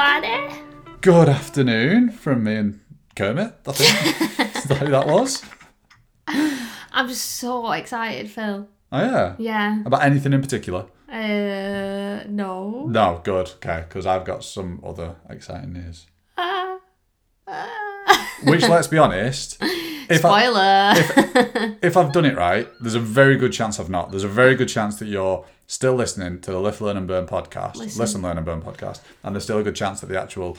everybody. Good afternoon from me and Kermit, I think. Is that who that was? I'm just so excited, Phil. Oh, yeah. Yeah. About anything in particular? Uh, no. No, good. Okay, because I've got some other exciting news. Ah. Ah. Which, let's be honest, if, I, Spoiler. if I've done it right, there's a very good chance I've not. There's a very good chance that you're still listening to the Lift, Learn and Burn podcast. Listen. Listen, Learn and Burn podcast. And there's still a good chance that the actual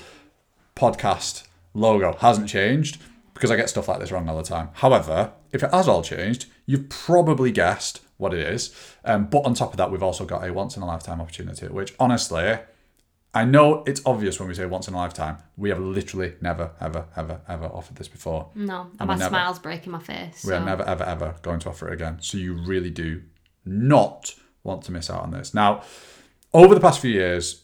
podcast logo hasn't changed because I get stuff like this wrong all the time. However, if it has all changed, you've probably guessed what it is. Um, but on top of that, we've also got a once in a lifetime opportunity, which honestly, I know it's obvious when we say once in a lifetime. We have literally never, ever, ever, ever offered this before. no, And my never- smile's breaking my face. We are never, ever, ever going to offer it again. So you really do not want to miss out on this. Now, over the past few years,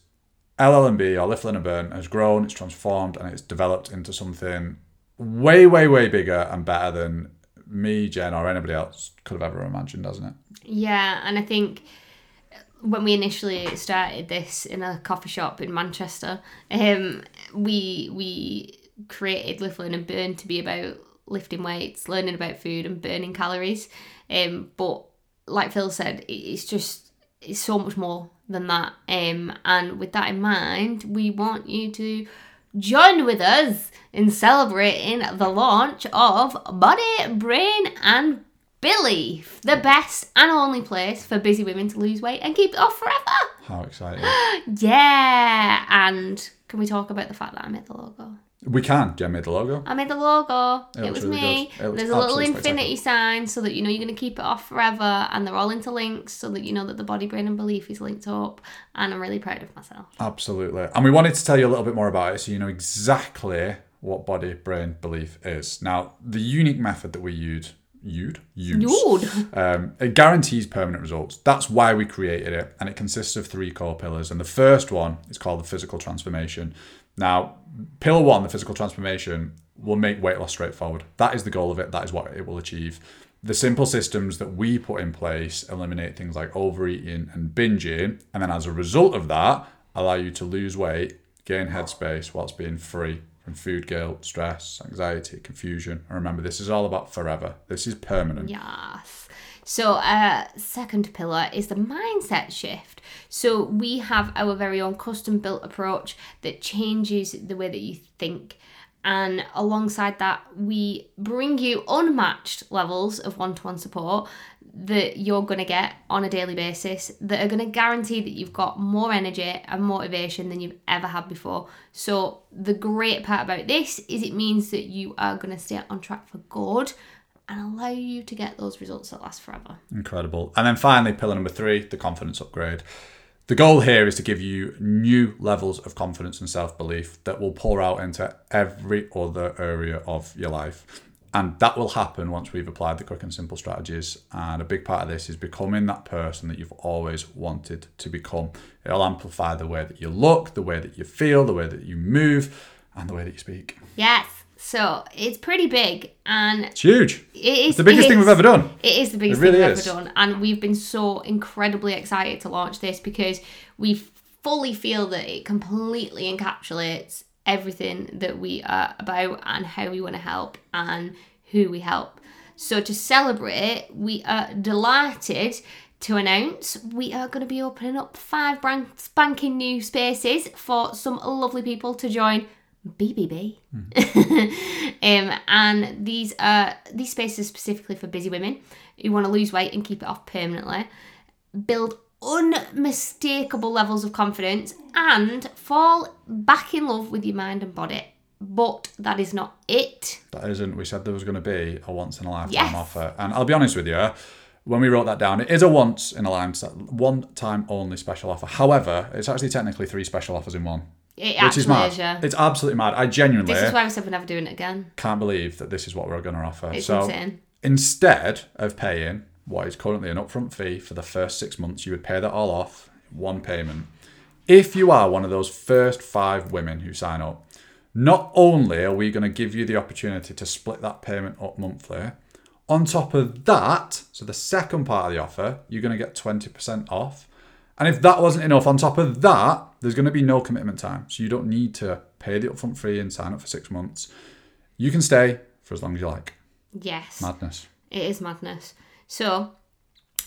LLMB or Lift, Learn and Burn has grown, it's transformed, and it's developed into something way, way, way bigger and better than me, Jen, or anybody else could have ever imagined, hasn't it? Yeah, and I think when we initially started this in a coffee shop in Manchester, um, we we created Lift, Learn and Burn to be about lifting weights, learning about food, and burning calories. Um, but like Phil said, it's just it's so much more than that. Um, and with that in mind, we want you to join with us in celebrating the launch of Body, Brain, and Belief, the best and only place for busy women to lose weight and keep it off forever. How exciting. Yeah, and can we talk about the fact that I made the logo? we can. Jen made the logo. I made the logo. It It, was really me. It There's a little infinity sign so that you know you're going to keep it off forever, and they're all interlinked so that you know that the body, brain, and belief is linked up. And I'm really proud of myself. Absolutely. And we wanted to tell you a little bit more about it so you know exactly what body brain belief is. Now, the unique method that we used, use, Dude. um, it guarantees permanent results. That's why we created it. And it consists of three core pillars. And the first one is called the physical transformation. Now, pillar one, the physical transformation, will make weight loss straightforward. That is the goal of it. That is what it will achieve. The simple systems that we put in place eliminate things like overeating and binging. And then as a result of that, allow you to lose weight, gain headspace whilst being free from food guilt, stress, anxiety, confusion. And remember, this is all about forever. This is permanent. Yes. So, uh, second pillar is the mindset shift. So, we have our very own custom built approach that changes the way that you think. And alongside that, we bring you unmatched levels of one to one support that you're going to get on a daily basis that are going to guarantee that you've got more energy and motivation than you've ever had before. So, the great part about this is it means that you are going to stay on track for good and allow you to get those results that last forever. Incredible. And then finally, pillar number three, the confidence upgrade. The goal here is to give you new levels of confidence and self belief that will pour out into every other area of your life. And that will happen once we've applied the quick and simple strategies. And a big part of this is becoming that person that you've always wanted to become. It'll amplify the way that you look, the way that you feel, the way that you move, and the way that you speak. Yes. So it's pretty big and It's huge. it is It's the biggest it thing we've ever done. It is the biggest really thing we've is. ever done. And we've been so incredibly excited to launch this because we fully feel that it completely encapsulates everything that we are about and how we want to help and who we help. So to celebrate, we are delighted to announce we are going to be opening up five brand spanking new spaces for some lovely people to join BBB. um, and these are these spaces specifically for busy women who want to lose weight and keep it off permanently, build unmistakable levels of confidence, and fall back in love with your mind and body. But that is not it. That isn't. We said there was going to be a once in a lifetime Yes. offer, and I'll be honest with you. When we wrote that down, it is a once in a lifetime, one time only special offer. However, it's actually technically three special offers in one, It which is mad. is, yeah. It's absolutely mad. I genuinely This is why we said we're never doing it again. can't believe that this is what we're going to offer. It's so insane. instead of paying what is currently an upfront fee for the first six months, you would pay that all off one payment. If you are one of those first five women who sign up, not only are we going to give you the opportunity to split that payment up monthly, on top of that, so the second part of the offer, you're going to get 20% off. And if that wasn't enough, on top of that, there's going to be no commitment time. So you don't need to pay the upfront fee and sign up for six months. You can stay for as long as you like. Yes. Madness. It is madness. So,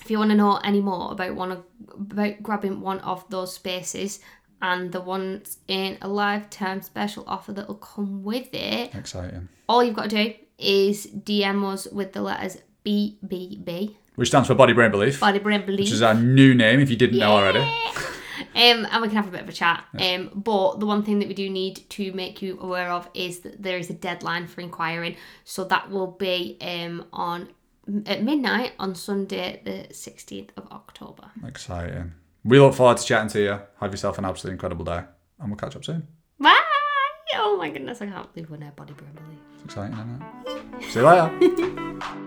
if you want to know any more about one of, about grabbing one of those spaces and the ones in a lifetime special offer that'll come with it, Exciting. all you've got to do is DM us with the letters BBB, Which stands for Body Brain Belief, body brain belief. which is our new name if you didn't know already. Um, and we can have a bit of a chat. Um, but the one thing that we do need to make you aware of is that there is a deadline for inquiring. So that will be um on at midnight on Sunday, the sixteenth of October. Exciting. We look forward to chatting to you. Have yourself an absolutely incredible day. And we'll catch up soon. Bye. Oh my goodness, I can't believe we're now body brain. It's exciting, isn't it? See you later.